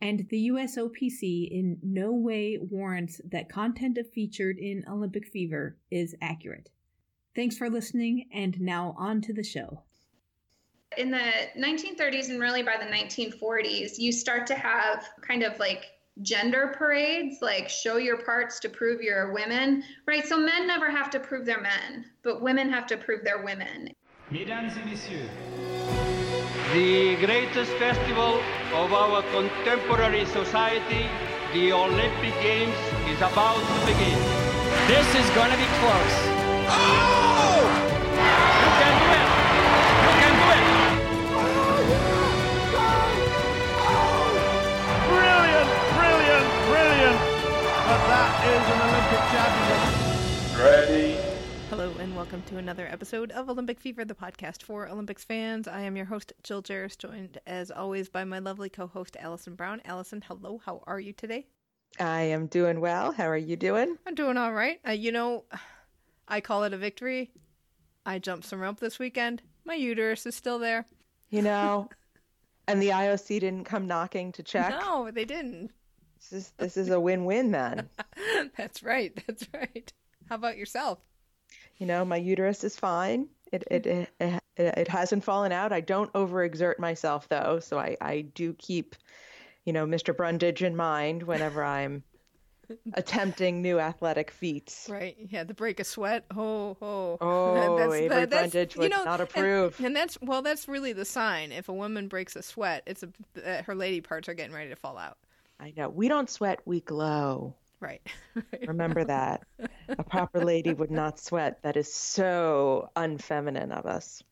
and the USOPC in no way warrants that content featured in Olympic Fever is accurate. Thanks for listening, and now on to the show. In the 1930s and really by the 1940s, you start to have kind of like gender parades, like show your parts to prove you're women, right? So men never have to prove they're men, but women have to prove they're women. Mesdames et messieurs, the greatest festival of our contemporary society, the Olympic Games, is about to begin. This is going to be close. Oh! You can do it! You can do it! Brilliant, brilliant, brilliant. But that is an Olympic championship. Ready. Hello, and welcome to another episode of Olympic Fever, the podcast for Olympics fans. I am your host, Jill Jaracz, joined as always by my lovely co host, Allison Brown. Allison, hello, how are you today? I am doing well. How are you doing? I'm doing all right. Uh, you know, I call it a victory. I jumped some rope this weekend. My uterus is still there. You know, and the IOC didn't come knocking to check. No, they didn't. This is this is a win-win then. that's right. That's right. How about yourself? You know, my uterus is fine. It it it, it, it hasn't fallen out. I don't overexert myself though, so I I do keep, you know, Mr. Brundage in mind whenever I'm attempting new athletic feats. Right. Yeah, the break a sweat. Oh, oh. Oh, Avery Brundage would not approve. And, and, that's well, that's really the sign. If a woman breaks a sweat, it's a uh, her lady parts are getting ready to fall out. I know. We don't sweat. We glow. Right. Remember that. A proper lady would not sweat. That is so unfeminine of us.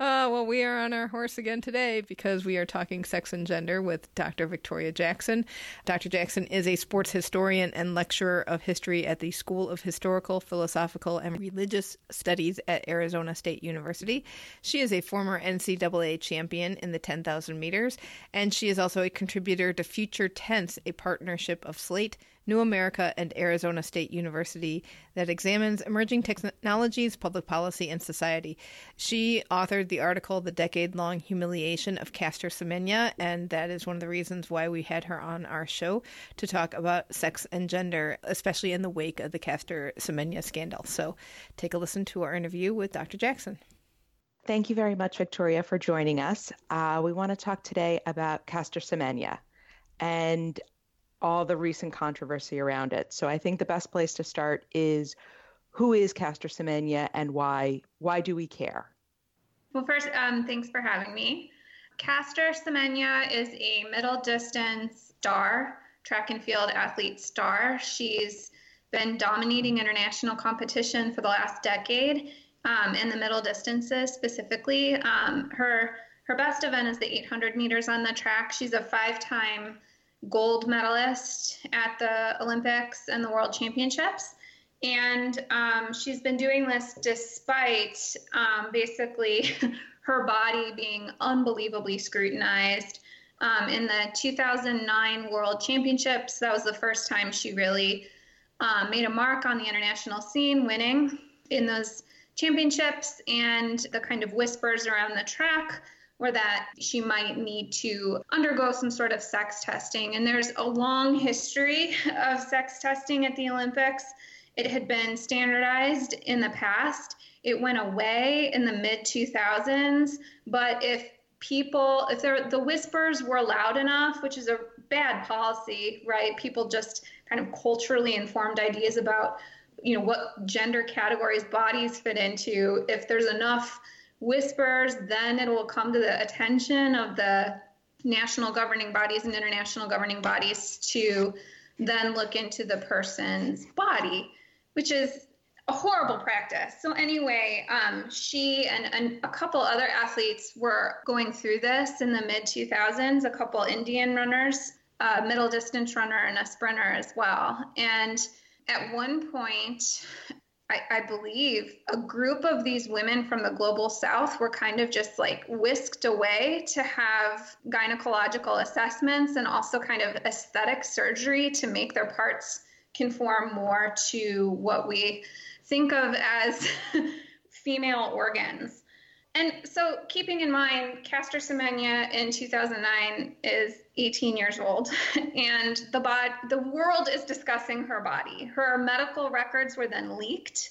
Uh, well, we are on our horse again today because we are talking sex and gender with Dr. Victoria Jackson. Dr. Jackson is a sports historian and lecturer of history at the School of Historical, Philosophical, and Religious Studies at Arizona State University. She is a former NCAA champion in the 10,000 meters, and she is also a contributor to Future Tense, a partnership of Slate. New America and Arizona State University that examines emerging technologies, public policy, and society. She authored the article The Decade Long Humiliation of Caster Semenya, and that is one of the reasons why we had her on our show to talk about sex and gender, especially in the wake of the Caster Semenya scandal. So take a listen to our interview with Dr. Jackson. Thank you very much, Victoria, for joining us. Uh, we want to talk today about Caster Semenya. And all the recent controversy around it. So I think the best place to start is who is Caster Semenya and why why do we care? Well, first, um, thanks for having me. Caster Semenya is a middle distance star, track and field athlete star. She's been dominating international competition for the last decade um, in the middle distances specifically. Um, her her best event is the 800 meters on the track. She's a five-time gold medalist at the Olympics and the World Championships. And um, she's been doing this despite um, basically her body being unbelievably scrutinized. Um, in the 2009 World Championships, that was the first time she really um, made a mark on the international scene, winning in those championships. And the kind of whispers around the track or that she might need to undergo some sort of sex testing. And there's a long history of sex testing at the Olympics. It had been standardized in the past. It went away in the mid 2000s. But if people, if the whispers were loud enough, which is a bad policy, right? People just kind of culturally informed ideas about, you know, what gender categories bodies fit into. If there's enough whispers, then it will come to the attention of the national governing bodies and international governing bodies to then look into the person's body, which is a horrible practice. So anyway, um, she and, and, a couple other athletes were going through this in the mid 2000s. A couple Indian runners, a middle distance runner, and a sprinter as well. And at one point, I, I, believe a group of these women from the global south were kind of just like whisked away to have gynecological assessments and also kind of aesthetic surgery to make their parts conform more to what we think of as female organs. And so, keeping in mind, Caster Semenya in 2009 is 18 years old, and the bod- the world is discussing her body. Her medical records were then leaked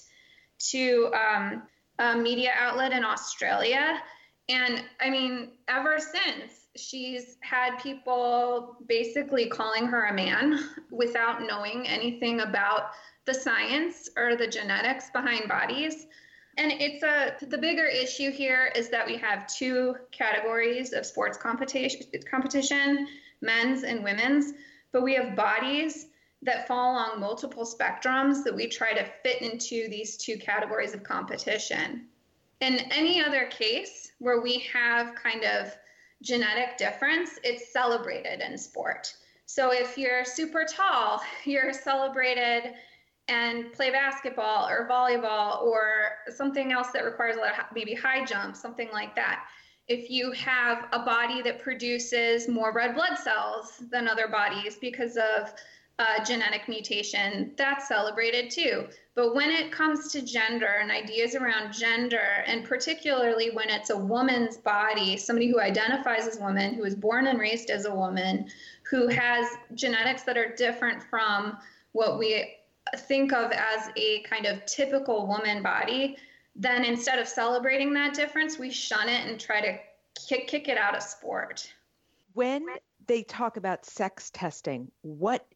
to um, a media outlet in Australia, and I mean, ever since she's had people basically calling her a man without knowing anything about the science or the genetics behind bodies. And it's a the bigger issue here is that we have two categories of sports competition competition, men's and women's, but we have bodies that fall along multiple spectrums that we try to fit into these two categories of competition. In any other case where we have kind of genetic difference, it's celebrated in sport. So if you're super tall, you're celebrated and play basketball or volleyball or something else that requires a lot of maybe high jump, something like that. If you have a body that produces more red blood cells than other bodies because of uh, genetic mutation, that's celebrated too. But when it comes to gender and ideas around gender, and particularly when it's a woman's body, somebody who identifies as woman, who is born and raised as a woman, who has genetics that are different from what we think of as a kind of typical woman body, then instead of celebrating that difference, we shun it and try to kick, kick it out of sport. When they talk about sex testing, what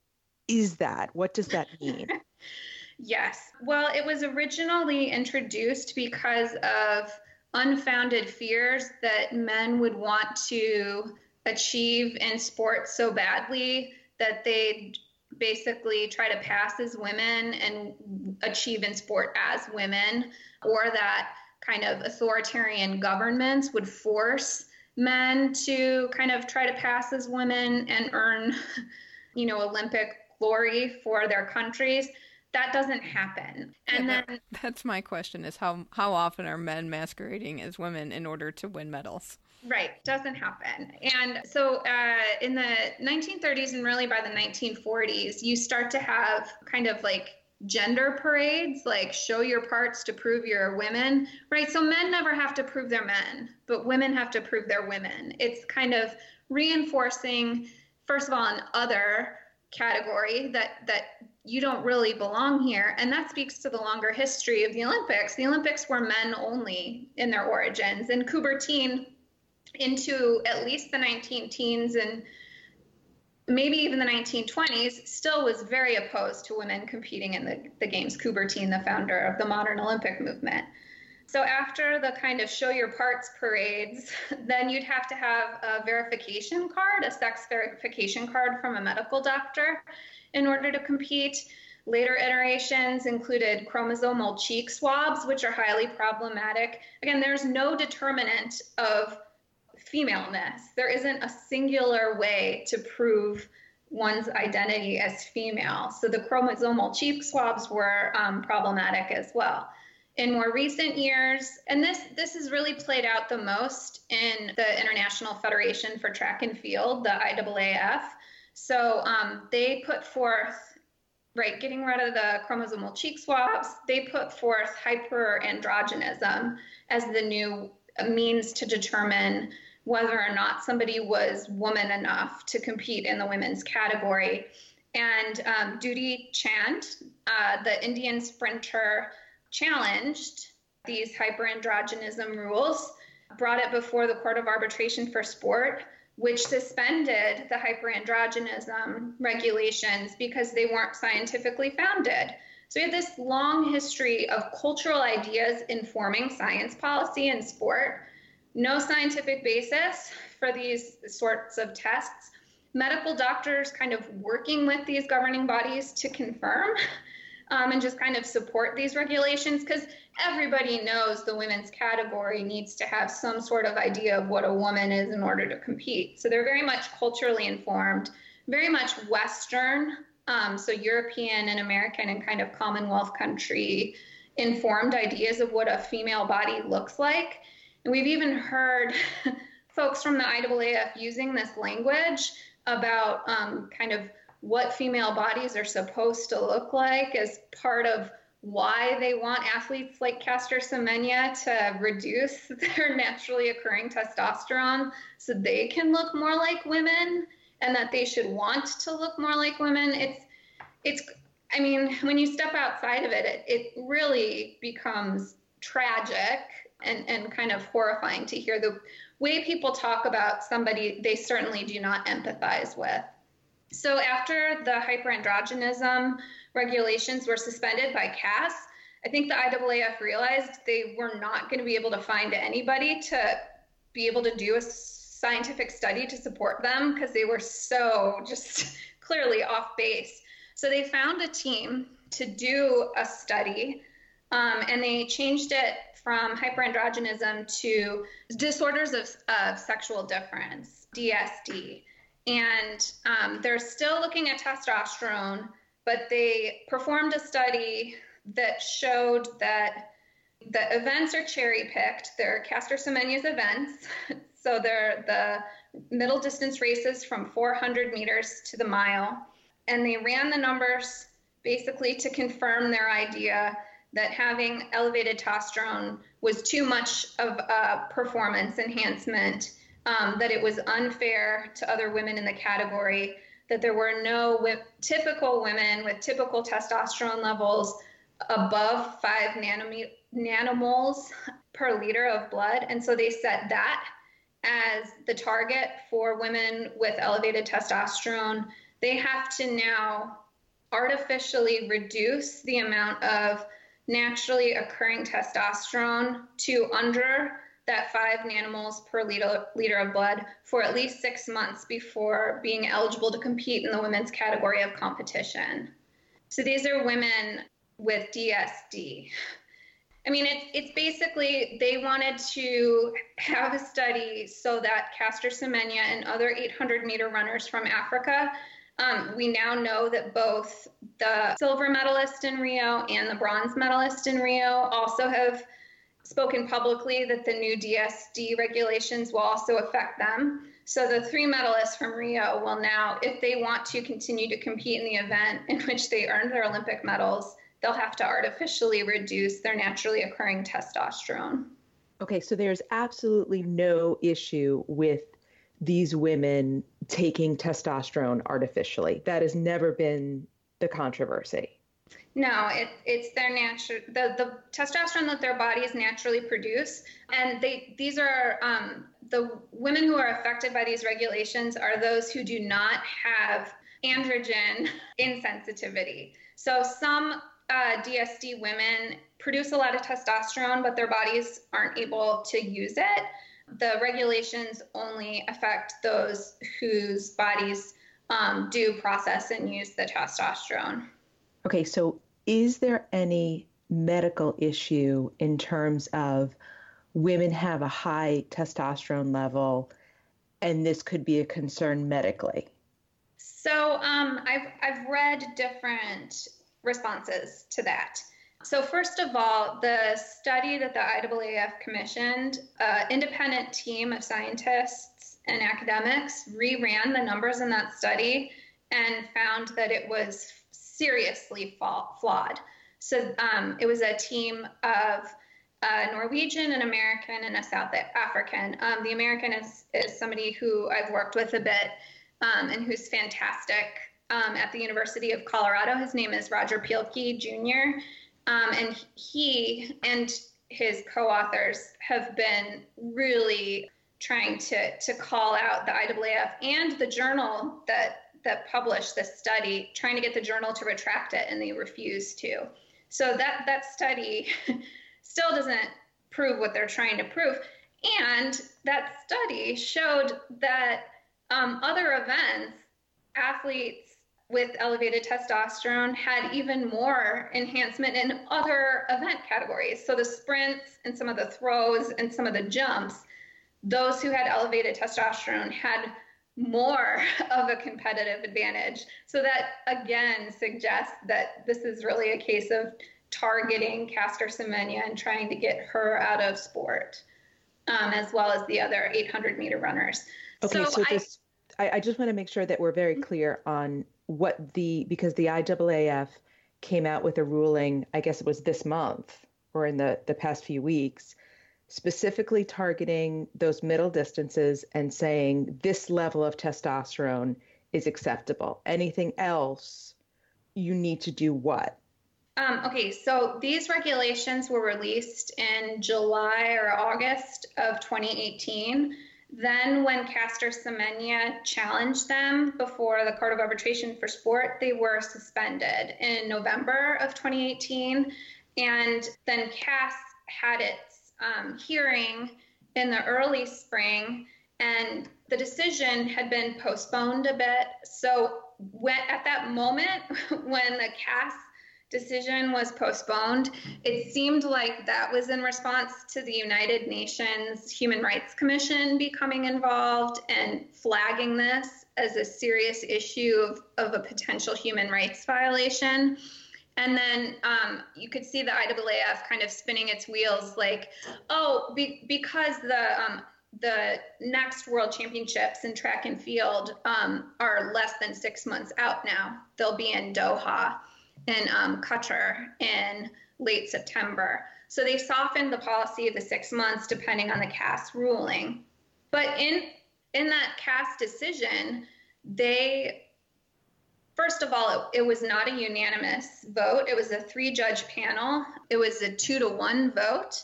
is that? What does that mean? yes. Well, it was originally introduced because of unfounded fears that men would want to achieve in sports so badly that they'd basically try to pass as women and achieve in sport as women, or that kind of authoritarian governments would force men to kind of try to pass as women and earn, you know, Olympic glory for their countries. That doesn't happen. And yeah, then that's my question is how how often are men masquerading as women in order to win medals? Right, doesn't happen. And so uh, in the 1930s and really by the 1940s, you start to have kind of like gender parades, like show your parts to prove you're women, right? So men never have to prove they're men, but women have to prove they're women. It's kind of reinforcing, first of all, an other category that that you don't really belong here and that speaks to the longer history of the olympics the olympics were men only in their origins and coubertin into at least the 19 teens and maybe even the 1920s, still was very opposed to women competing in the, the games. Coubertin, the founder of the modern Olympic movement. So after the kind of show your parts parades, then you'd have to have a verification card, a sex verification card from a medical doctor in order to compete. Later iterations included chromosomal cheek swabs, which are highly problematic. Again, there's no determinant of femaleness. There isn't a singular way to prove one's identity as female. So the chromosomal cheek swabs were um, problematic as well. In more recent years, and this this has really played out the most in the International Federation for Track and Field, the IAAF. So um, they put forth, right, getting rid of the chromosomal cheek swabs. They put forth hyperandrogenism as the new means to determine whether or not somebody was woman enough to compete in the women's category. And um, Dutee Chand, uh, the Indian sprinter, challenged these hyperandrogenism rules, brought it before the Court of Arbitration for Sport. which suspended the hyperandrogenism regulations because they weren't scientifically founded. So we have this long history of cultural ideas informing science policy in sport. No scientific basis for these sorts of tests. Medical doctors kind of working with these governing bodies to confirm um, and just kind of support these regulations because everybody knows the women's category needs to have some sort of idea of what a woman is in order to compete. So they're very much culturally informed, very much Western, um, so European and American and kind of Commonwealth country informed ideas of what a female body looks like. And we've even heard folks from the IAAF using this language about um, kind of what female bodies are supposed to look like as part of why they want athletes like Caster Semenya to reduce their naturally occurring testosterone so they can look more like women and that they should want to look more like women. It's it's I mean, when you step outside of it, it, it really becomes tragic and, and kind of horrifying to hear the way people talk about somebody they certainly do not empathize with. So after the hyperandrogenism regulations were suspended by CAS, I think the IAAF realized they were not going to be able to find anybody to be able to do a scientific study to support them because they were so just clearly off base. So they found a team to do a study um, and they changed it from hyperandrogenism to disorders of, of sexual difference, DSD. And um, they're still looking at testosterone, but they performed a study that showed that the events are cherry picked. They're Caster Semenya's events. So they're the middle distance races from 400 meters to the mile. And they ran the numbers basically to confirm their idea that having elevated testosterone was too much of a performance enhancement um, that it was unfair to other women in the category, that there were no typical women with typical testosterone levels above five nanomoles per liter of blood. And so they set that as the target for women with elevated testosterone. They have to now artificially reduce the amount of naturally occurring testosterone to under that five nanomoles per liter, liter of blood for at least six months before being eligible to compete in the women's category of competition. So these are women with DSD. I mean, it's, it's basically they wanted to have a study so that Caster Semenya and other 800 meter runners from Africa. Um, we now know that both the silver medalist in Rio and the bronze medalist in Rio also have spoken publicly that the new DSD regulations will also affect them. So the three medalists from Rio will now, if they want to continue to compete in the event in which they earned their Olympic medals, they'll have to artificially reduce their naturally occurring testosterone. Okay, so there's absolutely no issue with these women taking testosterone artificially. That has never been the controversy. No, it, it's their natural the, the testosterone that their bodies naturally produce, and they these are um, the women who are affected by these regulations are those who do not have androgen insensitivity. So some uh, DSD women produce a lot of testosterone, but their bodies aren't able to use it. The regulations only affect those whose bodies um, do process and use the testosterone. Okay, so is there any medical issue in terms of women have a high testosterone level and this could be a concern medically? So um, I've, I've read different responses to that. So, first of all, the study that the IAAF commissioned, an uh, independent team of scientists and academics reran the numbers in that study and found that it was seriously flawed. So um, it was a team of a Norwegian, an American, and a South African. Um, the American is, is somebody who I've worked with a bit um, and who's fantastic um, at the University of Colorado. His name is Roger Pielke Jr. Um, and he and his co authors have been really trying to to call out the IAAF and the journal that that published this study, trying to get the journal to retract it, and they refused to. So that that study still doesn't prove what they're trying to prove. And that study showed that um, other events, athletes with elevated testosterone had even more enhancement in other event categories. So the sprints and some of the throws and some of the jumps, those who had elevated testosterone had more of a competitive advantage. So that again suggests that this is really a case of targeting Caster Semenya and trying to get her out of sport, um, as well as the other 800 meter runners. Okay, so, so just I, I just want to make sure that we're very mm-hmm. clear on what the because the IAAF came out with a ruling. I guess it was this month or in the the past few weeks specifically targeting those middle distances and saying this level of testosterone is acceptable. Anything else, you need to do what? Um, okay, so these regulations were released in July or August of 2018. Then, when Caster Semenya challenged them before the Court of Arbitration for Sport, they were suspended in November of 2018. And then CAS had its um, hearing in the early spring, and the decision had been postponed a bit. So, when, at that moment, when the CAS decision was postponed, it seemed like that was in response to the United Nations Human Rights Commission becoming involved and flagging this as a serious issue of, of a potential human rights violation. And then um, you could see the IAAF kind of spinning its wheels, like, oh, be, because the um, the next World Championships in track and field um, are less than six months out now. They'll be in Doha in um, Qatar in late September. So they softened the policy of the six months depending on the CAS ruling. But in in that CAS decision, they First of all, it, it, was not a unanimous vote. It was a three judge panel. It was a two to one vote.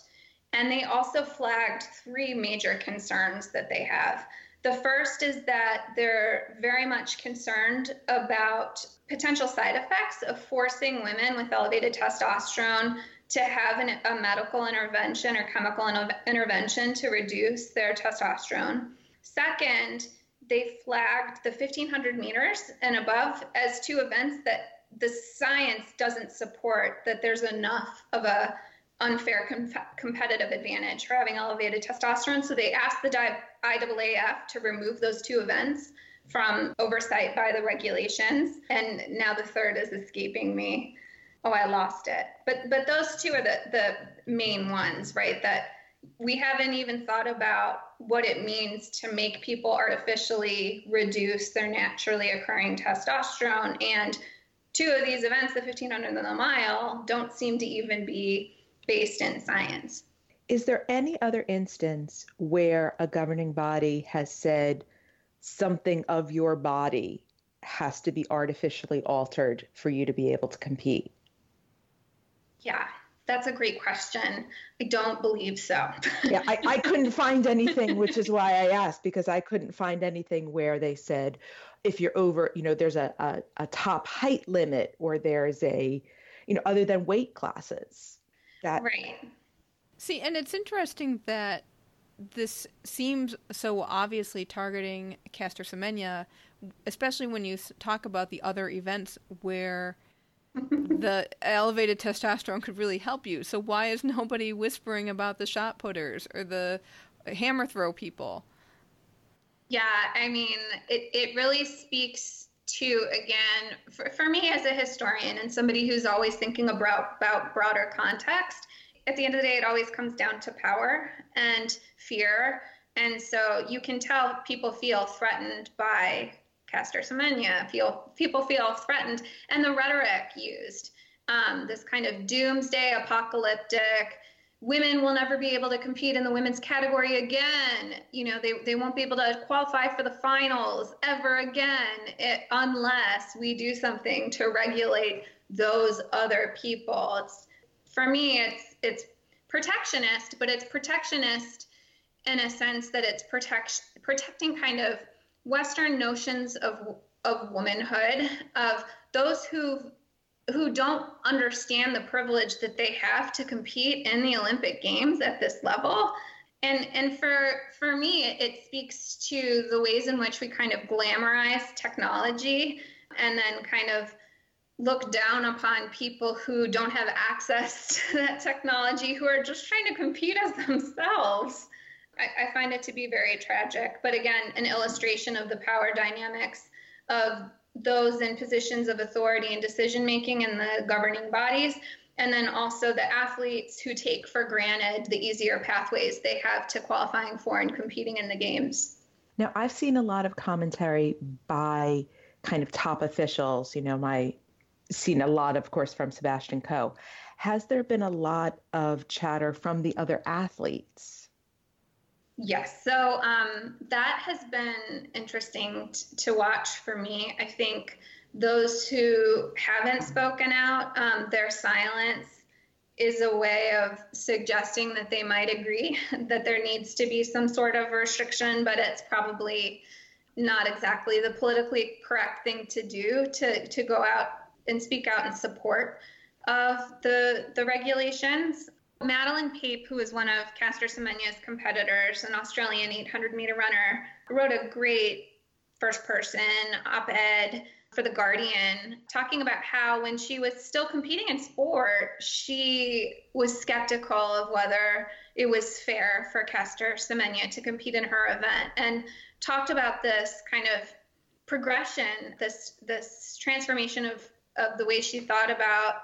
And they also flagged three major concerns that they have. The first is that they're very much concerned about potential side effects of forcing women with elevated testosterone to have an, a medical intervention or chemical intervention to reduce their testosterone. Second, they flagged the 1500 meters and above as two events that the science doesn't support that there's enough of a unfair com- competitive advantage for having elevated testosterone. So they asked the IAAF to remove those two events from oversight by the regulations. And now the third is escaping me. Oh, I lost it. But but those two are the the main ones, right? That we haven't even thought about what it means to make people artificially reduce their naturally occurring testosterone. And two of these events, the 1500 and the mile, don't seem to even be based in science. Is there any other instance where a governing body has said something of your body has to be artificially altered for you to be able to compete? Yeah, that's a great question. I don't believe so. yeah, I, I couldn't find anything, which is why I asked, because I couldn't find anything where they said if you're over, you know, there's a, a, a top height limit or there's a, you know, other than weight classes. That right. See, and it's interesting that this seems so obviously targeting Caster Semenya, especially when you talk about the other events where the elevated testosterone could really help you. So why is nobody whispering about the shot putters or the hammer throw people? Yeah, I mean, it, it really speaks to, again, for, for me as a historian and somebody who's always thinking about, about broader context, at the end of the day, it always comes down to power and fear. And so you can tell people feel threatened by Caster Semenya. Feel, people feel threatened. And the rhetoric used, um, this kind of doomsday apocalyptic, women will never be able to compete in the women's category again. You know, they, they won't be able to qualify for the finals ever again it, unless we do something to regulate those other people. It's, for me, it's, it's protectionist, but it's protectionist in a sense that it's protect, protecting kind of Western notions of of womanhood, of those who who don't understand the privilege that they have to compete in the Olympic Games at this level. And and for for me, it speaks to the ways in which we kind of glamorize technology and then kind of look down upon people who don't have access to that technology, who are just trying to compete as themselves. I, I find it to be very tragic, but again, an illustration of the power dynamics of those in positions of authority and decision making in the governing bodies, and then also the athletes who take for granted the easier pathways they have to qualifying for and competing in the games. Now, I've seen a lot of commentary by kind of top officials. You know, my seen a lot, of course, from Sebastian Coe. Has there been a lot of chatter from the other athletes Yes, so um, that has been interesting t- to watch for me. I think those who haven't spoken out, um, their silence is a way of suggesting that they might agree that there needs to be some sort of restriction, but it's probably not exactly the politically correct thing to do to, to go out and speak out in support of the the regulations. Madeleine Pape, who is one of Caster Semenya's competitors, an Australian 800 meter runner, wrote a great first person op ed for The Guardian talking about how when she was still competing in sport, she was skeptical of whether it was fair for Caster Semenya to compete in her event and talked about this kind of progression, this this transformation of, of the way she thought about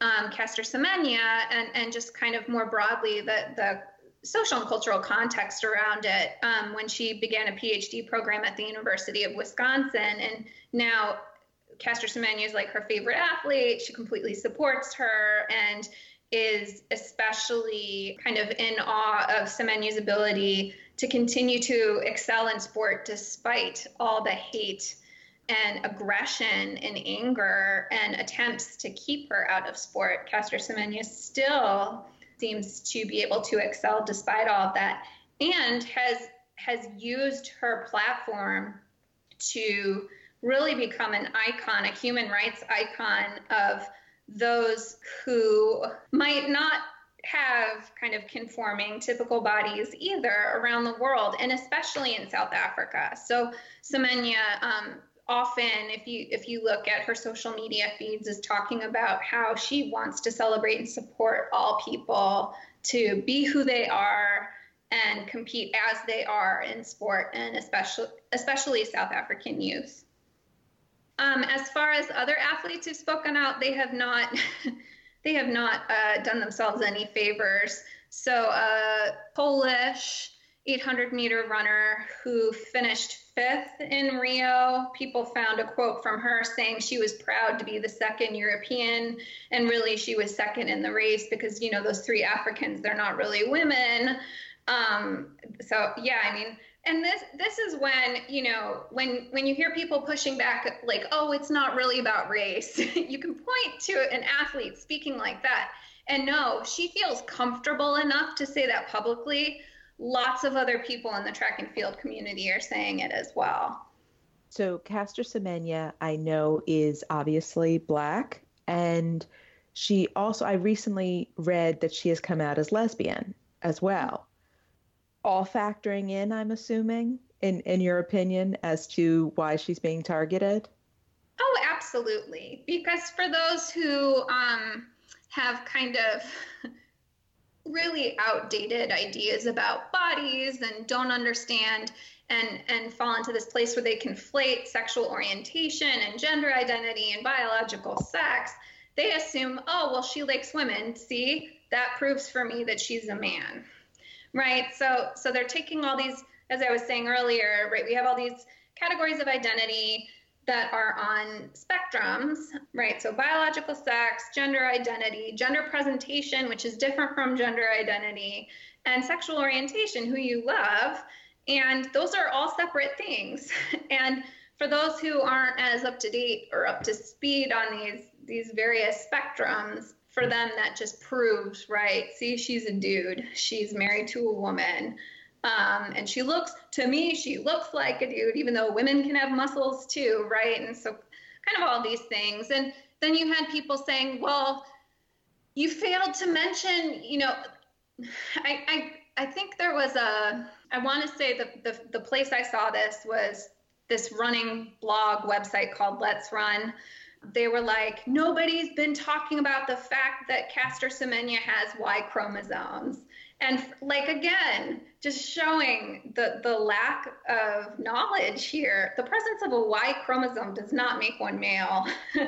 um, Caster Semenya and, and just kind of more broadly the, the social and cultural context around it um, when she began a PhD program at the University of Wisconsin. And now Caster Semenya is like her favorite athlete. She completely supports her and is especially kind of in awe of Semenya's ability to continue to excel in sport despite all the hate and aggression and anger and attempts to keep her out of sport, Caster Semenya still seems to be able to excel despite all of that and has has used her platform to really become an icon, a human rights icon of those who might not have kind of conforming typical bodies either around the world and especially in South Africa. So Semenya um, often if you if you look at her social media feeds is talking about how she wants to celebrate and support all people to be who they are and compete as they are in sport and especially especially South African youth. Um, as far as other athletes who've spoken out, they have not they have not uh, done themselves any favors. So, uh, Polish 800 meter runner who finished fifth in Rio. People found a quote from her saying she was proud to be the second European, and really she was second in the race because you know those three Africans they're not really women. Um, so yeah, I mean, and this this is when you know when when you hear people pushing back like, oh, it's not really about race. you can point to an athlete speaking like that, and no, she feels comfortable enough to say that publicly lots of other people in the track and field community are saying it as well. So Caster Semenya, I know, is obviously black, and she also I recently read that she has come out as lesbian as well. All factoring in, I'm assuming, in in your opinion, as to why she's being targeted. Oh, absolutely. Because for those who um, have kind of really outdated ideas about bodies and don't understand and and fall into this place where they conflate sexual orientation and gender identity and biological sex. They assume oh well she likes women. See that proves for me that she's a man right? So so they're taking all these as i was saying earlier right we have all these categories of identity that are on spectrums, right? So biological sex, gender identity, gender presentation, which is different from gender identity, and sexual orientation, who you love. And those are all separate things. And for those who aren't as up to date or up to speed on these these various spectrums, for them that just proves, right? See, she's a dude. She's married to a woman. Um, and she looks, to me, she looks like a dude, even though women can have muscles too, right? And so, kind of all these things. And then you had people saying, well, you failed to mention, you know, I, I, I think there was a, I want to say the, the, the place I saw this was this running blog website called Let's Run. They were like, nobody's been talking about the fact that Caster Semenya has Y chromosomes and like again just showing the the lack of knowledge here. The presence of a y chromosome does not make one male.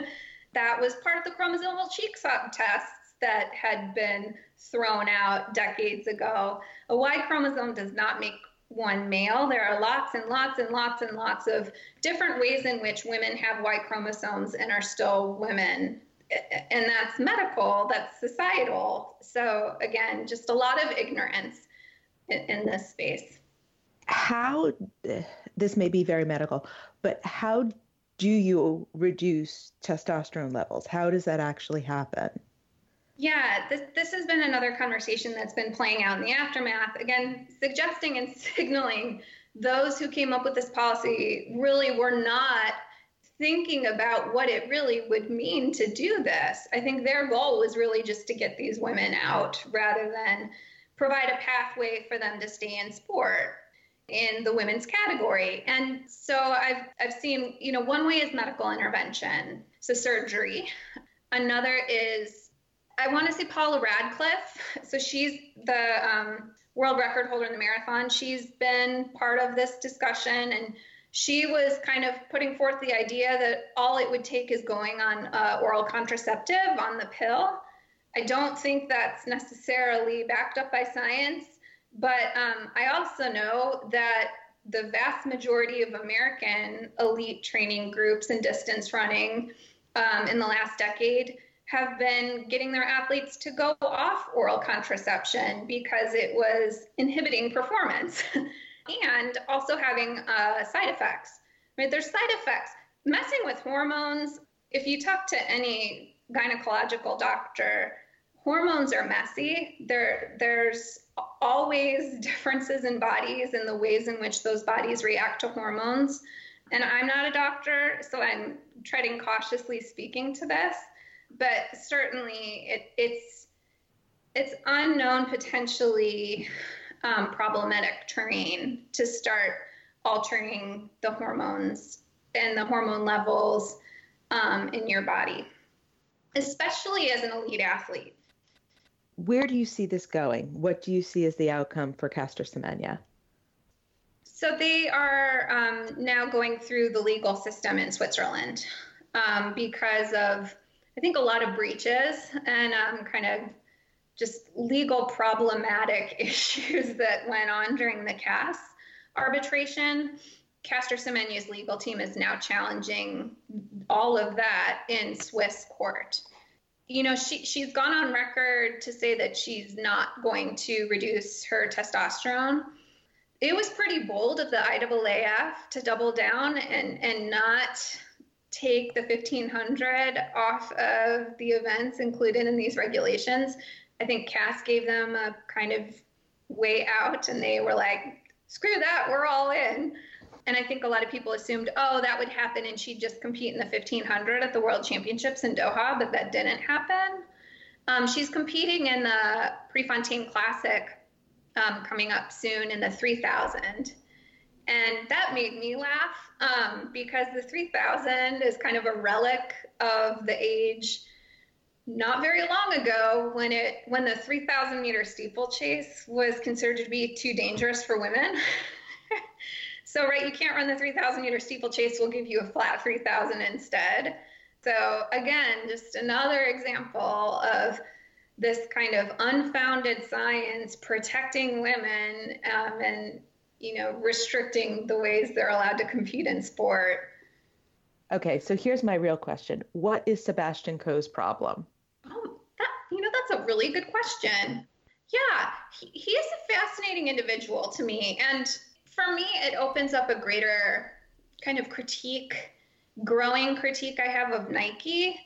That was part of the chromosomal cheek swab tests that had been thrown out decades ago. A y chromosome does not make one male. There are lots and lots and lots and lots of different ways in which women have y chromosomes and are still women. And that's medical, that's societal. So, again, just a lot of ignorance in, in this space. How, this may be very medical, but how do you reduce testosterone levels? How does that actually happen? Yeah, this, this has been another conversation that's been playing out in the aftermath. Again, suggesting and signaling those who came up with this policy really were not thinking about what it really would mean to do this. I think their goal was really just to get these women out rather than provide a pathway for them to stay in sport in the women's category. And so I've I've seen, you know, one way is medical intervention, so surgery. Another is I want to say Paula Radcliffe. So she's the um, world record holder in the marathon. She's been part of this discussion and she was kind of putting forth the idea that all it would take is going on uh, oral contraceptive on the pill. I don't think that's necessarily backed up by science, but um, I also know that the vast majority of American elite training groups and distance running um, in the last decade have been getting their athletes to go off oral contraception because it was inhibiting performance. and also having uh, side effects. Right? There's side effects. Messing with hormones, if you talk to any gynecological doctor, hormones are messy. There, there's always differences in bodies and the ways in which those bodies react to hormones. And I'm not a doctor, so I'm treading cautiously speaking to this, but certainly it, it's it's unknown potentially um, problematic terrain to start altering the hormones and the hormone levels um, in your body, especially as an elite athlete. Where do you see this going? What do you see as the outcome for Caster Semenya? So they are um, now going through the legal system in Switzerland um, because of, I think, a lot of breaches and um, kind of just legal problematic issues that went on during the CAS arbitration. Caster Semenya's legal team is now challenging all of that in Swiss court. You know, she, she's gone on record to say that she's not going to reduce her testosterone. It was pretty bold of the IAAF to double down and, and not take the 1500 off of the events included in these regulations. I think CAS gave them a kind of way out, and they were like, screw that, we're all in. And I think a lot of people assumed, oh, that would happen and she'd just compete in the 1500 at the World Championships in Doha, but that didn't happen. Um, she's competing in the Prefontaine Classic um, coming up soon in the 3000. And that made me laugh um, because the 3000 is kind of a relic of the age not very long ago when it when the 3000 meter steeplechase was considered to be too dangerous for women so right you can't run the 3000 meter steeplechase we'll give you a flat 3000 instead so again just another example of this kind of unfounded science protecting women um, and you know restricting the ways they're allowed to compete in sport Okay, so here's my real question. What is Sebastian Coe's problem? Oh, that you know that's a really good question. Yeah, he, he is a fascinating individual to me, and for me, it opens up a greater kind of critique, growing critique I have of Nike.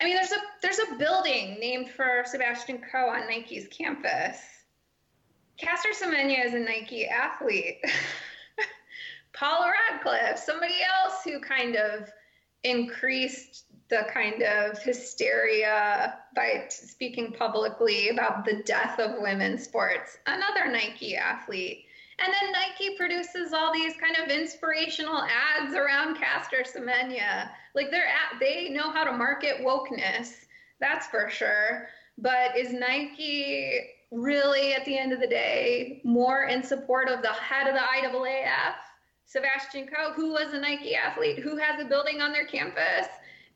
I mean, there's a there's a building named for Sebastian Coe on Nike's campus. Caster Semenya is a Nike athlete. Paula Radcliffe, somebody else who kind of increased the kind of hysteria by speaking publicly about the death of women's sports. Another Nike athlete. And then Nike produces all these kind of inspirational ads around Caster Semenya. Like they're at, they know how to market wokeness, that's for sure. But is Nike really, at the end of the day, more in support of the head of the IAAF, Sebastian Coe, who was a Nike athlete, who has a building on their campus,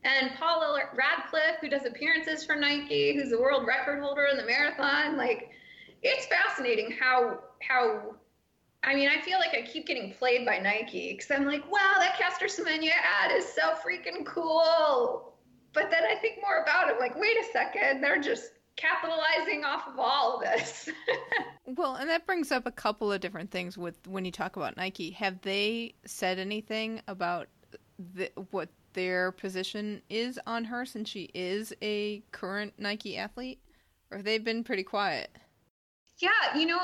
and Paula Radcliffe, who does appearances for Nike, who's a world record holder in the marathon. Like, it's fascinating how how. I mean, I feel like I keep getting played by Nike because I'm like, wow, that Caster Semenya ad is so freaking cool. But then I think more about it, like, wait a second, they're just capitalizing off of all of this. well, and that brings up a couple of different things with when you talk about Nike. Have they said anything about the, what their position is on her since she is a current Nike athlete? Or have they been pretty quiet? Yeah, you know,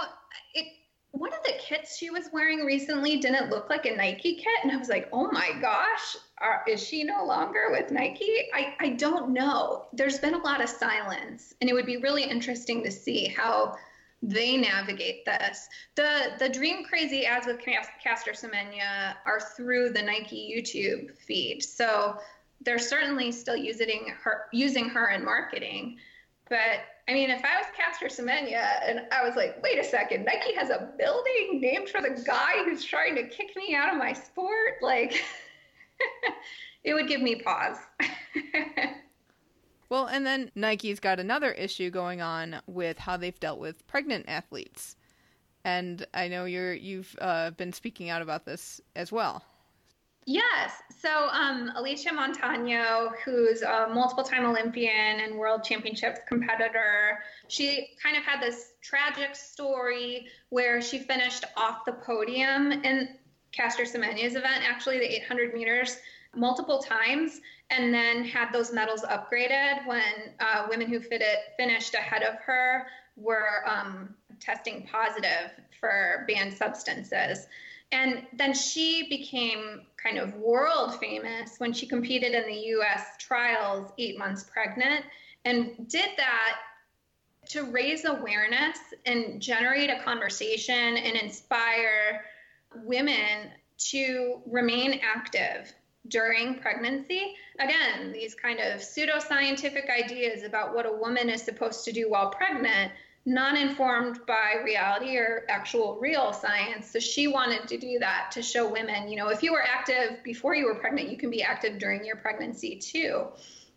it one of the kits she was wearing recently didn't look like a Nike kit, and I was like, "Oh my gosh, are, is she no longer with Nike?" I I don't know. There's been a lot of silence, and it would be really interesting to see how they navigate this. The the Dream Crazy ads with Caster Semenya are through the Nike YouTube feed, so they're certainly still using her using her in marketing. But I mean, if I was Caster Semenya and I was like, wait a second, Nike has a building named for the guy who's trying to kick me out of my sport, like it would give me pause. Well, and then Nike's got another issue going on with how they've dealt with pregnant athletes, and I know you're you've uh, been speaking out about this as well. Yes. So um, Alysia Montaño, who's a multiple-time Olympian and World Championships competitor, she kind of had this tragic story where she finished off the podium in Caster Semenya's event, actually the 800 meters, multiple times and then had those medals upgraded when uh, women who fit it, finished ahead of her were um, testing positive for banned substances. And then she became kind of world famous when she competed in the US trials eight months pregnant and did that to raise awareness and generate a conversation and inspire women to remain active during pregnancy. Again, these kind of pseudoscientific ideas about what a woman is supposed to do while pregnant, not informed by reality or actual real science. So she wanted to do that to show women, you know, if you were active before you were pregnant, you can be active during your pregnancy too.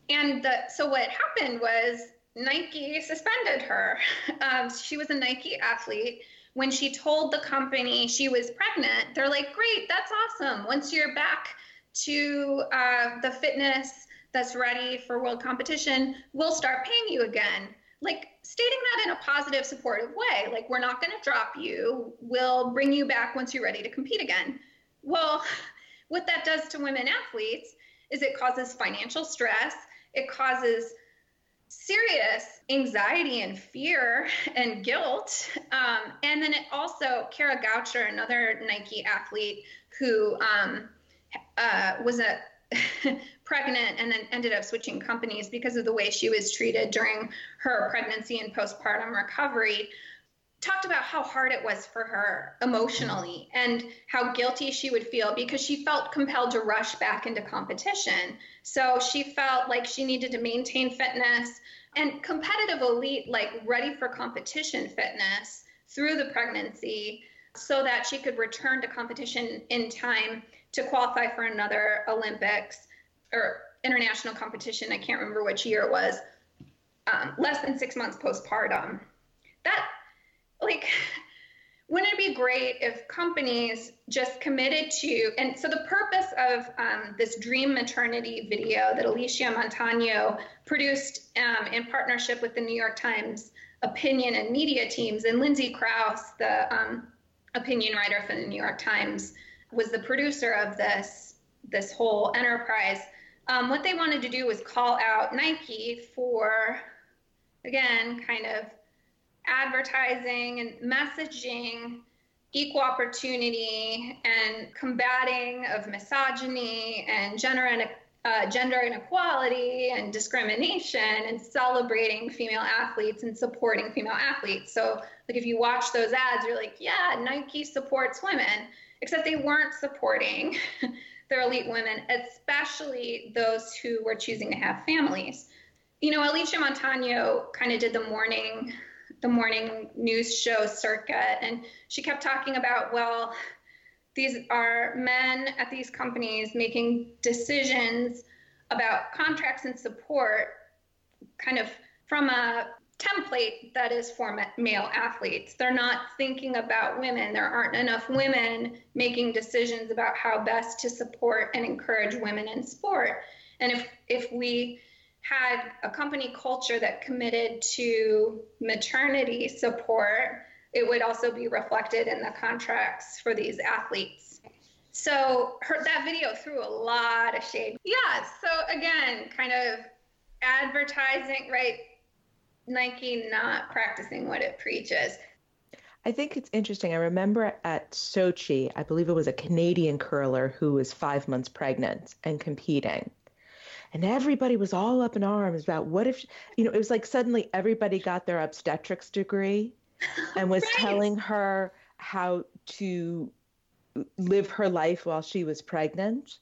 And the, so what happened was Nike suspended her. Um, she was a Nike athlete when she told the company she was pregnant, they're like, great, that's awesome. Once you're back to uh, the fitness that's ready for world competition, we'll start paying you again. Like stating that in a positive, supportive way. Like, we're not going to drop you. We'll bring you back once you're ready to compete again. Well, what that does to women athletes is it causes financial stress, it causes serious anxiety and fear and guilt. Um, and then it also, Kara Goucher, another Nike athlete who um, uh, was a pregnant and then ended up switching companies because of the way she was treated during her pregnancy and postpartum recovery talked about how hard it was for her emotionally and how guilty she would feel because she felt compelled to rush back into competition. So she felt like she needed to maintain fitness and competitive elite, like ready for competition fitness through the pregnancy so that she could return to competition in time to qualify for another Olympics or international competition. I can't remember which year it was. Um, less than six months postpartum. That, like, wouldn't it be great if companies just committed to? And so, the purpose of um, this Dream Maternity video that Alysia Montaño produced um, in partnership with the New York Times opinion and media teams, and Lindsay Crouse, the um, opinion writer for the New York Times, was the producer of this this whole enterprise. Um, what they wanted to do was call out Nike for, again, kind of advertising and messaging equal opportunity and combating of misogyny and gender uh, gender inequality and discrimination and celebrating female athletes and supporting female athletes. So, like, if you watch those ads, you're like, yeah, Nike supports women, except they weren't supporting their elite women, especially those who were choosing to have families. You know, Alysia Montaño kind of did the morning the morning news show circuit and she kept talking about well these are men at these companies making decisions about contracts and support kind of from a template that is for male athletes. They're not thinking about women. There aren't enough women making decisions about how best to support and encourage women in sport. And if if we had a company culture that committed to maternity support, it would also be reflected in the contracts for these athletes. So her, that video threw a lot of shade. Yeah. So again, kind of advertising, right? Nike not practicing what it preaches. I think it's interesting. I remember at Sochi, I believe it was a Canadian curler who was five months pregnant and competing and everybody was all up in arms about what if you know it was like suddenly everybody got their obstetrics degree and was right. telling her how to live her life while she was pregnant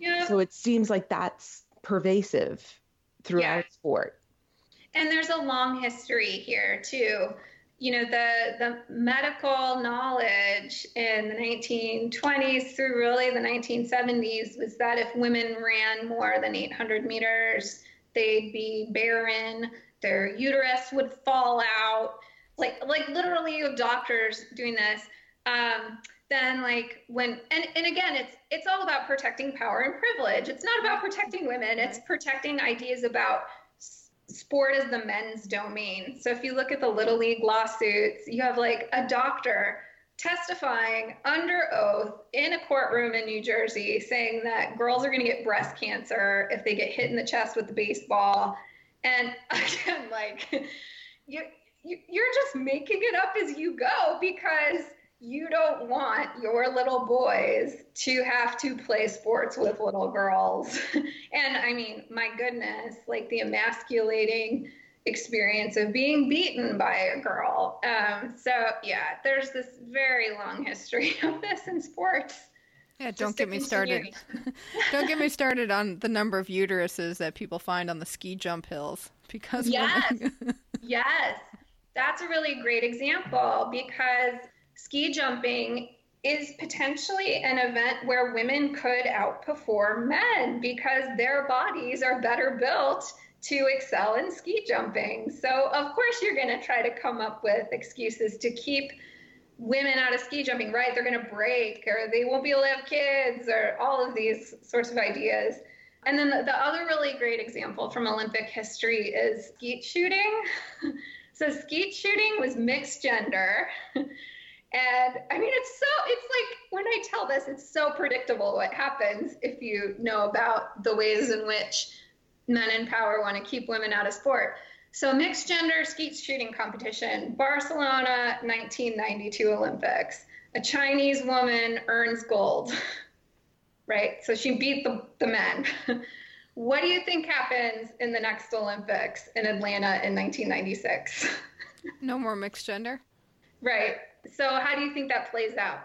yeah. so it seems like that's pervasive throughout yeah. sport and there's a long history here too. You know the the medical knowledge in the 1920s through really the 1970s was that if women ran more than 800 meters they'd be barren their uterus would fall out. Like like literally you have doctors doing this. Um, then like when and, and again it's it's all about protecting power and privilege. It's not about protecting women. It's protecting ideas about sport is the men's domain. So if you look at the Little League lawsuits, you have like a doctor testifying under oath in a courtroom in New Jersey saying that girls are going to get breast cancer if they get hit in the chest with the baseball. And again, like, you, you, you're just making it up as you go because you don't want your little boys to have to play sports with little girls. and I mean, my goodness, like the emasculating experience of being beaten by a girl. Um, so, yeah, there's this very long history of this in sports. Yeah, don't get me started. don't get me started on the number of uteruses that people find on the ski jump hills because yes, yes, that's a really great example because ski jumping is potentially an event where women could outperform men because their bodies are better built to excel in ski jumping. So, of course, you're going to try to come up with excuses to keep women out of ski jumping, right? They're going to break or they won't be able to have kids or all of these sorts of ideas. And then the, the other really great example from Olympic history is skeet shooting. so, skeet shooting was mixed gender. And I mean, it's so, it's like when I tell this, it's so predictable what happens if you know about the ways in which men in power want to keep women out of sport. So, mixed gender skeet shooting competition, Barcelona 1992 Olympics. A Chinese woman earns gold, right? So she beat the, the men. what do you think happens in the next Olympics in Atlanta in 1996? no more mixed gender? Right. So how do you think that plays out?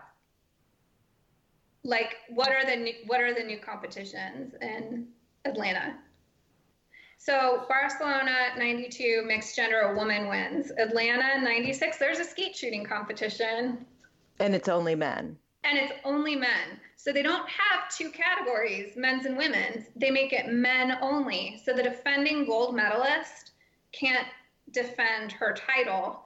Like, what are the new, what are the new competitions in Atlanta? So Barcelona 92 mixed gender a woman wins. Atlanta 96 there's a skeet shooting competition. And it's only men. And it's only men. So they don't have two categories, men's and women's. They make it men only. So the defending gold medalist can't defend her title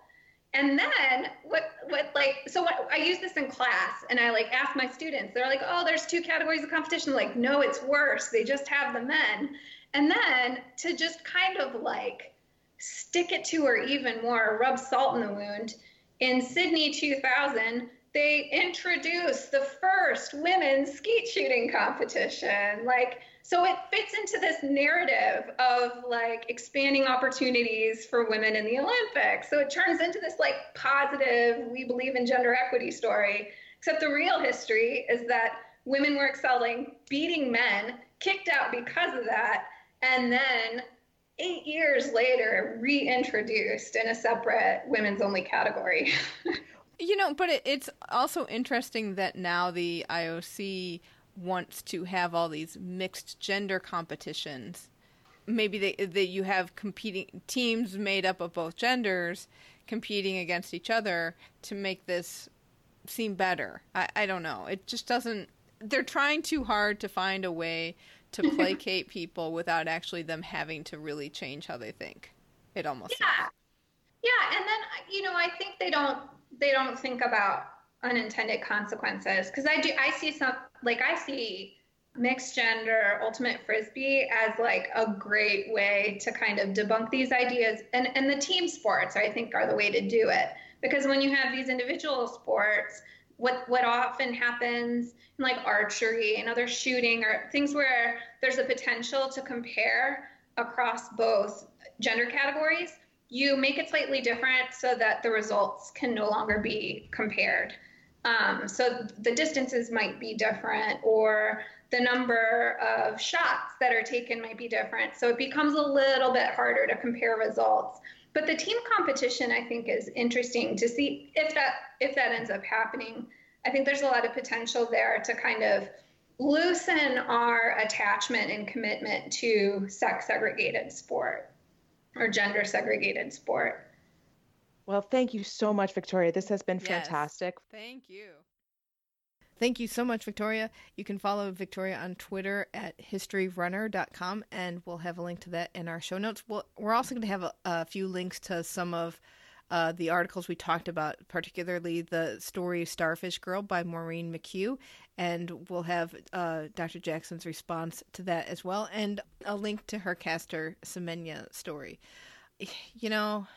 and then what what like so what I use this in class and I like ask my students, they're like, oh, there's two categories of competition. Like, no, it's worse. They just have the men. And then to just kind of like stick it to her even more, rub salt in the wound. In Sydney 2000, they introduced the first women's skeet shooting competition. Like, so it fits into this narrative of like expanding opportunities for women in the Olympics. So it turns into this like positive, we believe in gender equity story. Except the real history is that women were excelling, beating men, kicked out because of that, and then eight years later reintroduced in a separate women's only category. you know, but it, it's also interesting that now the IOC wants to have all these mixed gender competitions. Maybe they, that you have competing teams made up of both genders competing against each other to make this seem better. I, I don't know. It just doesn't. They're trying too hard to find a way to placate people without actually them having to really change how they think. It almost yeah, yeah, and then you know I think they don't they don't think about unintended consequences. Because I do I see some like I see mixed gender ultimate frisbee as like a great way to kind of debunk these ideas. And and the team sports I think are the way to do it. Because when you have these individual sports what what often happens in like archery and other shooting or things where there's a potential to compare across both gender categories you make it slightly different so that the results can no longer be compared. Um, so the distances might be different or the number of shots that are taken might be different. So it becomes a little bit harder to compare results. But the team competition, I think, is interesting to see if that if that ends up happening. I think there's a lot of potential there to kind of loosen our attachment and commitment to sex segregated sport or gender segregated sport. Well, thank you so much, Victoria. This has been Yes. fantastic. Thank you. Thank you so much, Victoria. You can follow Victoria on Twitter at historyrunner.com, and we'll have a link to that in our show notes. We'll, we're also going to have a, a few links to some of uh, the articles we talked about, particularly the story Starfish Girl by Maureen McHugh, and we'll have uh, Dr. Jackson's response to that as well, and a link to her Caster Semenya story. You know,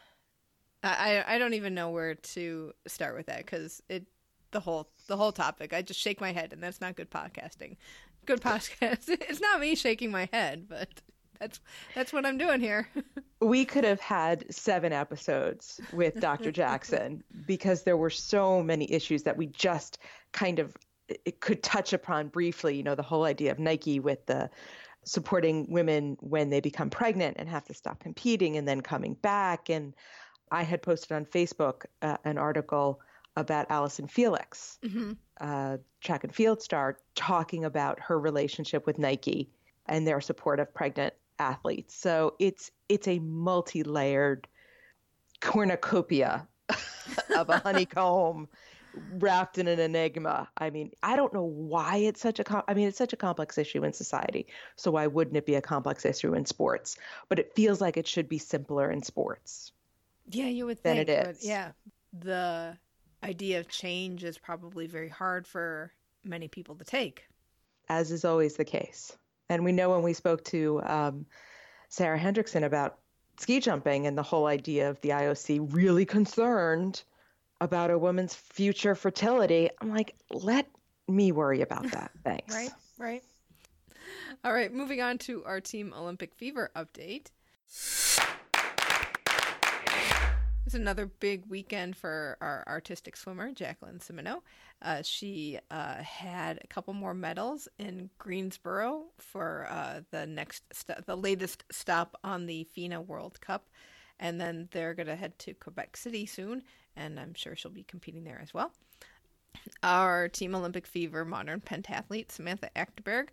I, I don't even know where to start with that because it the whole the whole topic. I just shake my head, and that's not good podcasting. Good podcast. It's not me shaking my head, but that's that's what I'm doing here. We could have had seven episodes with Dr. Jackson because there were so many issues that we just kind of it could touch upon briefly. You know, the whole idea of Nike with the supporting women when they become pregnant and have to stop competing and then coming back. And I had posted on Facebook uh, an article about Allyson Felix, uh, track and field star, talking about her relationship with Nike and their support of pregnant athletes. So it's it's a multi-layered cornucopia of a honeycomb wrapped in an enigma. I mean, I don't know why it's such a com- I mean, it's such a complex issue in society. So why wouldn't it be a complex issue in sports? But it feels like it should be simpler in sports. yeah, you would Than think. it but yeah, the idea of change is probably very hard for many people to take. as is always the case. And we know when we spoke to um, Sarah Hendrickson about ski jumping and the whole idea of the IOC really concerned about a woman's future fertility, I'm like, let me worry about that. Thanks. Right, right. All right, moving on to our Team Olympic Fever update. Another big weekend for our artistic swimmer, Jacqueline Simoneau. Uh, she uh, had a couple more medals in Greensboro for uh, the next, st- the latest stop on the FINA World Cup, and then they're gonna head to Quebec City soon, and I'm sure she'll be competing there as well. Our Team Olympic Fever modern pentathlete Samantha Achterberg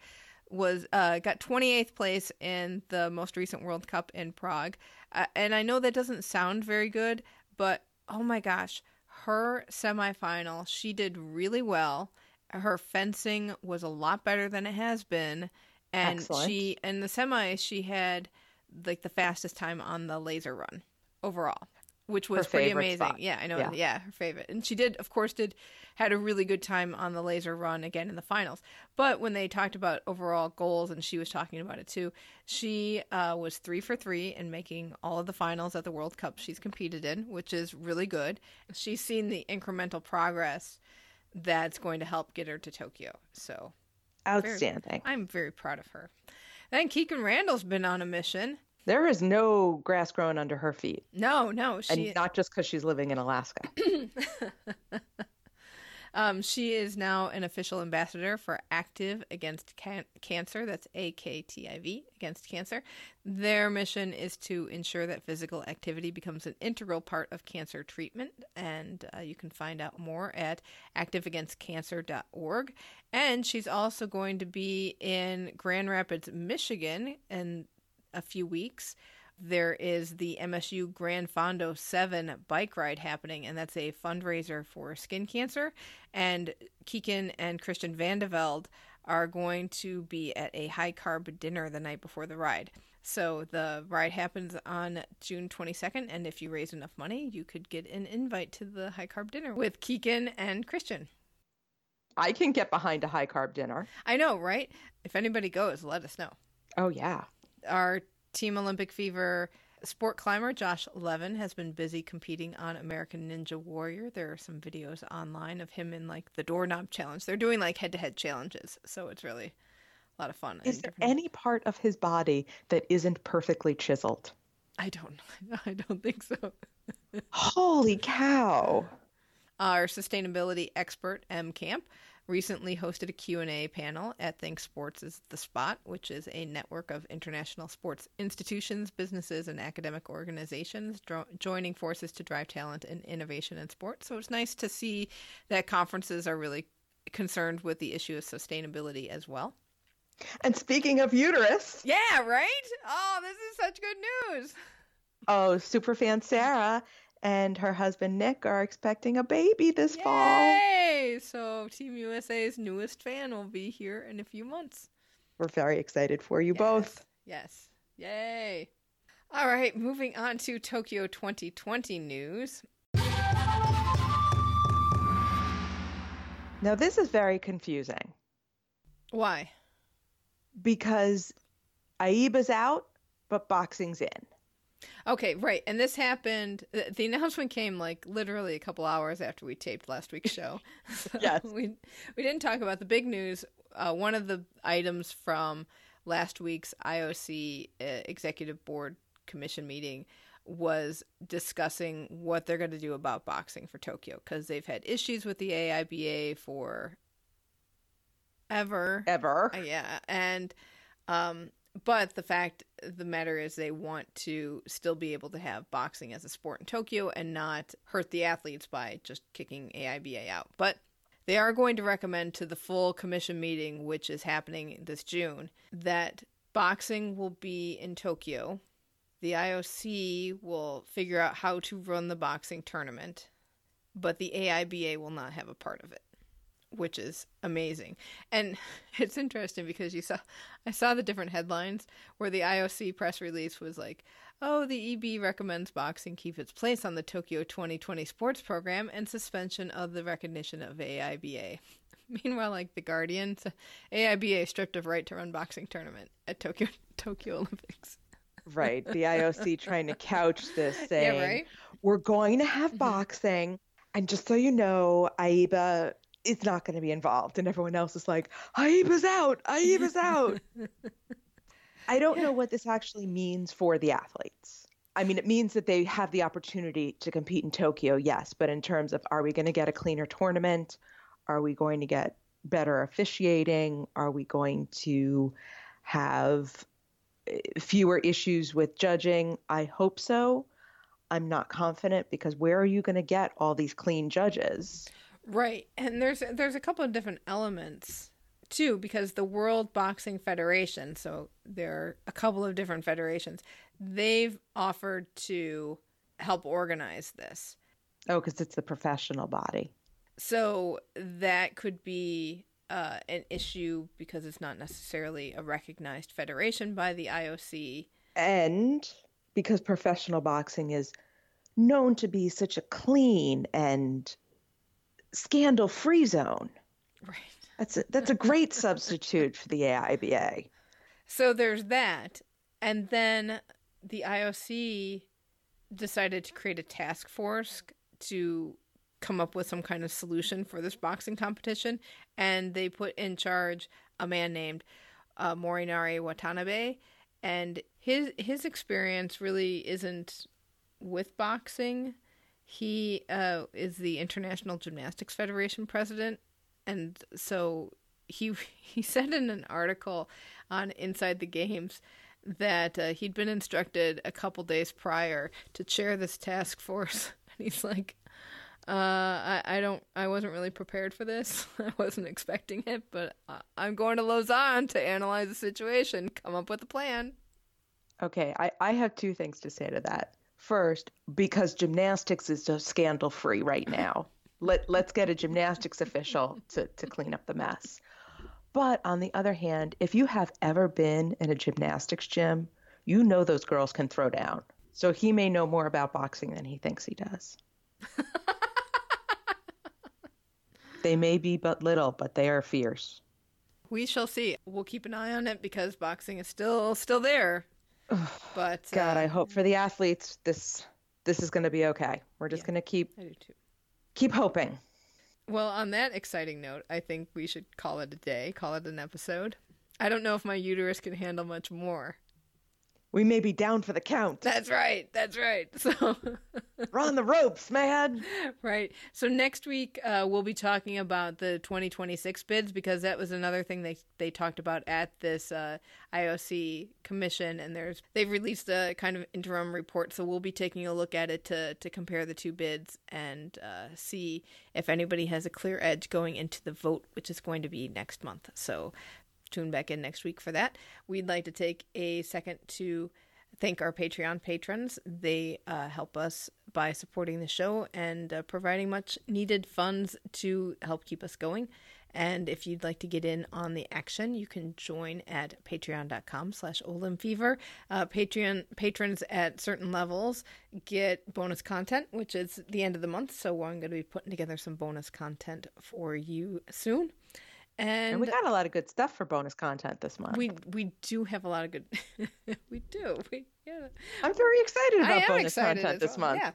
was uh, got 28th place in the most recent World Cup in Prague, uh, and I know that doesn't sound very good, but oh my gosh, her semifinal she did really well. Her fencing was a lot better than it has been, and Excellent. she in the semis she had like the fastest time on the laser run overall. Which was pretty amazing. spot. Yeah, I know. Yeah. Yeah, her favorite. And she did, of course, did had a really good time on the laser run again in the finals. But when they talked about overall goals, and she was talking about it too, she uh, was three for three in making all of the finals at the World Cup she's competed in, which is really good. She's seen the incremental progress that's going to help get her to Tokyo. So outstanding. Very, I'm very proud of her. Then Kikkan Randall's been on a mission. There is no grass growing under her feet. No, no, she and not just because she's living in Alaska. um, she is now an official ambassador for AKTIV Against Can- Cancer. That's A K T I V Against Cancer. Their mission is to ensure that physical activity becomes an integral part of cancer treatment, and uh, you can find out more at aktivagainstcancer.org. And she's also going to be in Grand Rapids, Michigan, and a few weeks. There is the MSU Gran Fondo 7 bike ride happening, and that's a fundraiser for skin cancer. And Kikkan and Christian Vande Velde are going to be at a high carb dinner the night before the ride. So the ride happens on June 22nd, and if you raise enough money, you could get an invite to the high carb dinner with Kikkan and Christian. I can get behind a high carb dinner. I know, right? If anybody goes, let us know. Oh, yeah our Team Olympic Fever sport climber Josh Levin has been busy competing on American Ninja Warrior. There are some videos online of him in like the doorknob challenge. They're doing like head to head challenges, so it's really a lot of fun. Is there any part of his body that isn't perfectly chiseled? I don't. I don't think so. Holy cow! Our sustainability expert M Camp recently hosted a Q&A panel at Think Sports is the Spot, which is a network of international sports institutions, businesses, and academic organizations dro- joining forces to drive talent and innovation in sports. So it's nice to see that conferences are really concerned with the issue of sustainability as well. And speaking of uterus. Yeah, right? Oh, this is such good news. Oh, super fan Sarah and her husband Nick are expecting a baby this Yay! fall. Yay! So Team USA's newest fan will be here in a few months. We're very excited for you yes. both. Yes. Yay. All right, moving on to Tokyo 2020 news. Now, this is very confusing. Why? Because Aiba's out, but boxing's in. Okay, right. And this happened. The announcement came like literally a couple hours after we taped last week's show. so yes. We we didn't talk about the big news. Uh, one of the items from last week's IOC uh, executive board commission meeting was discussing what they're going to do about boxing for Tokyo because they've had issues with the AIBA for ever. Ever. Uh, yeah, and um, but the fact the matter is they want to still be able to have boxing as a sport in Tokyo and not hurt the athletes by just kicking AIBA out. But they are going to recommend to the full commission meeting, which is happening this June, that boxing will be in Tokyo. The IOC will figure out how to run the boxing tournament, but the AIBA will not have a part of it which is amazing. And it's interesting because you saw I saw the different headlines where the IOC press release was like, "Oh, the EB recommends boxing keep its place on the Tokyo 2020 sports program and suspension of the recognition of AIBA." Meanwhile, like the Guardian, AIBA stripped of right to run boxing tournament at Tokyo Tokyo Olympics. Right, the IOC trying to couch this saying, yeah, right? "We're going to have mm-hmm. boxing." And just so you know, AIBA is not going to be involved. And everyone else is like, Aiba's out. Aiba's out. I don't know what this actually means for the athletes. I mean, it means that they have the opportunity to compete in Tokyo, yes. But in terms of are we going to get a cleaner tournament? Are we going to get better officiating? Are we going to have eh, fewer issues with judging? I hope so. I'm not confident because where are you going to get all these clean judges? Right. And there's there's a couple of different elements too because the World Boxing Federation, so there are a couple of different federations, they've offered to help organize this. Oh, cuz it's the professional body. So that could be uh, an issue because it's not necessarily a recognized federation by the IOC. And because professional boxing is known to be such a clean and scandal free zone. Right. That's a, that's a great substitute for the AIBA. So there's that. And then the IOC decided to create a task force to come up with some kind of solution for this boxing competition, and they put in charge a man named uh, Morinari Watanabe, and his his experience really isn't with boxing. He uh, is the International Gymnastics Federation president, and so he he said in an article on Inside the Games that uh, he'd been instructed a couple days prior to chair this task force, and he's like, uh, I, I don't, I wasn't really prepared for this. I wasn't expecting it, but I'm going to Lausanne to analyze the situation, come up with a plan. Okay, I, I have two things to say to that. First, because gymnastics is just scandal free right now. Let let's get a gymnastics official to, to clean up the mess. But on the other hand, if you have ever been in a gymnastics gym, you know those girls can throw down. So he may know more about boxing than he thinks he does. they may be but little, but they are fierce. We shall see. We'll keep an eye on it because boxing is still still there. But God, uh, I hope for the athletes this this is going to be okay. We're just yeah, going to keep keep hoping. Well, on that exciting note, I think we should call it a day, call it an episode. I don't know if my uterus can handle much more we may be down for the count. That's right. That's right. So we're on the ropes, man. Right. So next week uh, we'll be talking about the 2026 bids because that was another thing they they talked about at this uh, IOC commission, and there's they've released a kind of interim report. So we'll be taking a look at it to to compare the two bids and uh, see if anybody has a clear edge going into the vote, which is going to be next month. So tune back in next week for that. We'd like to take a second to thank our Patreon patrons. They uh, help us by supporting the show and uh, providing much needed funds to help keep us going. And if you'd like to get in on the action, you can join at patreon.com slash olymfever. Uh, Patreon patrons at certain levels get bonus content, which is the end of the month. So I'm going to be putting together some bonus content for you soon. And, and, we got a lot of good stuff for bonus content this month. We we do have a lot of good. we do. We, yeah. I'm very excited about bonus excited content this well. month. Yeah.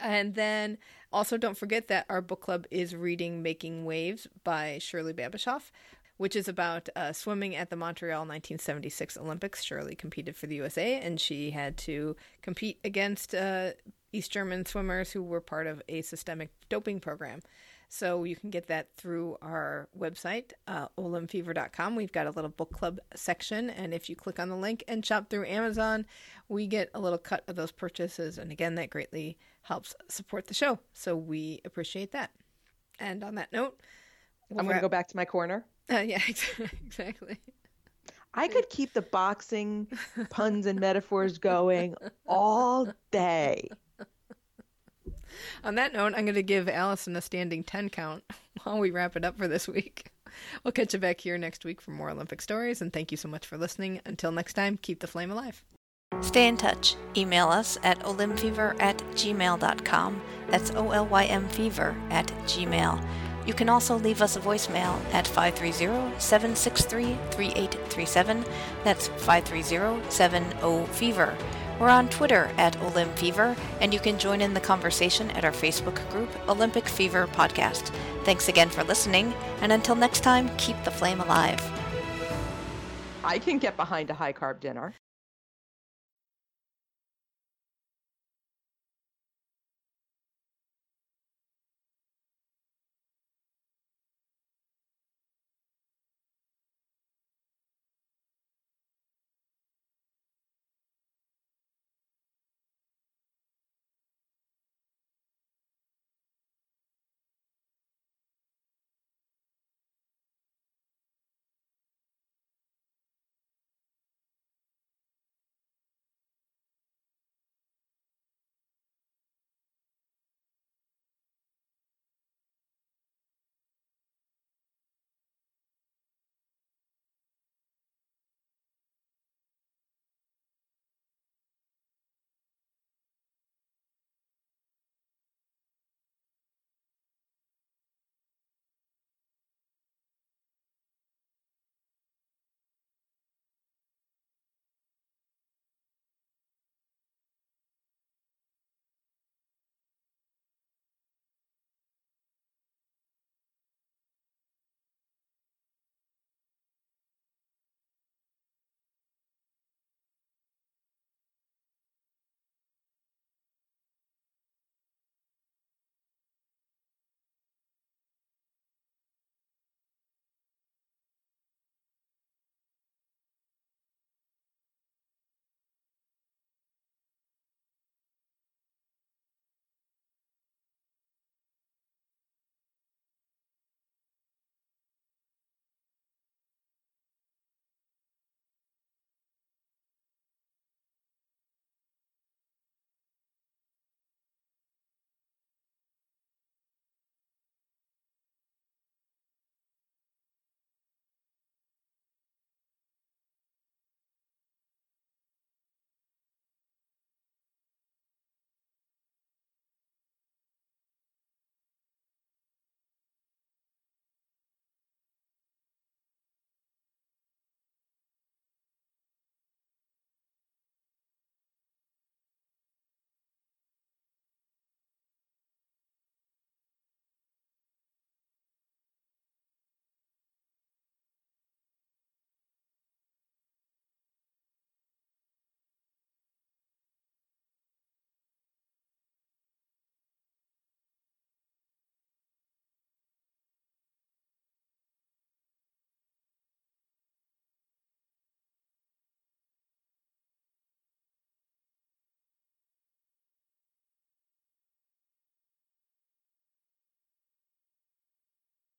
And then also don't forget that our book club is reading Making Waves by Shirley Babashoff, which is about uh, swimming at the Montreal 1976 Olympics. Shirley competed for the USA, and she had to compete against uh, East German swimmers who were part of a systemic doping program. So you can get that through our website, uh, olymfever.com. We've got a little book club section. And if you click on the link and shop through Amazon, we get a little cut of those purchases. And again, that greatly helps support the show. So we appreciate that. And on that note, we'll I'm going to go back to my corner. Uh, yeah, exactly. I could keep the boxing puns and metaphors going all day. On that note, I'm going to give Allison a standing 10 count while we wrap it up for this week. We'll catch you back here next week for more Olympic stories, and thank you so much for listening. Until next time, keep the flame alive. Stay in touch. Email us at olymfever at gmail.com. That's O L Y M fever at gmail. You can also leave us a voicemail at 530 763 3837. That's 530 70 Fever. We're on Twitter at Olymp Fever, and you can join in the conversation at our Facebook group, Olympic Fever Podcast. Thanks again for listening, and until next time, keep the flame alive. I can get behind a high carb dinner.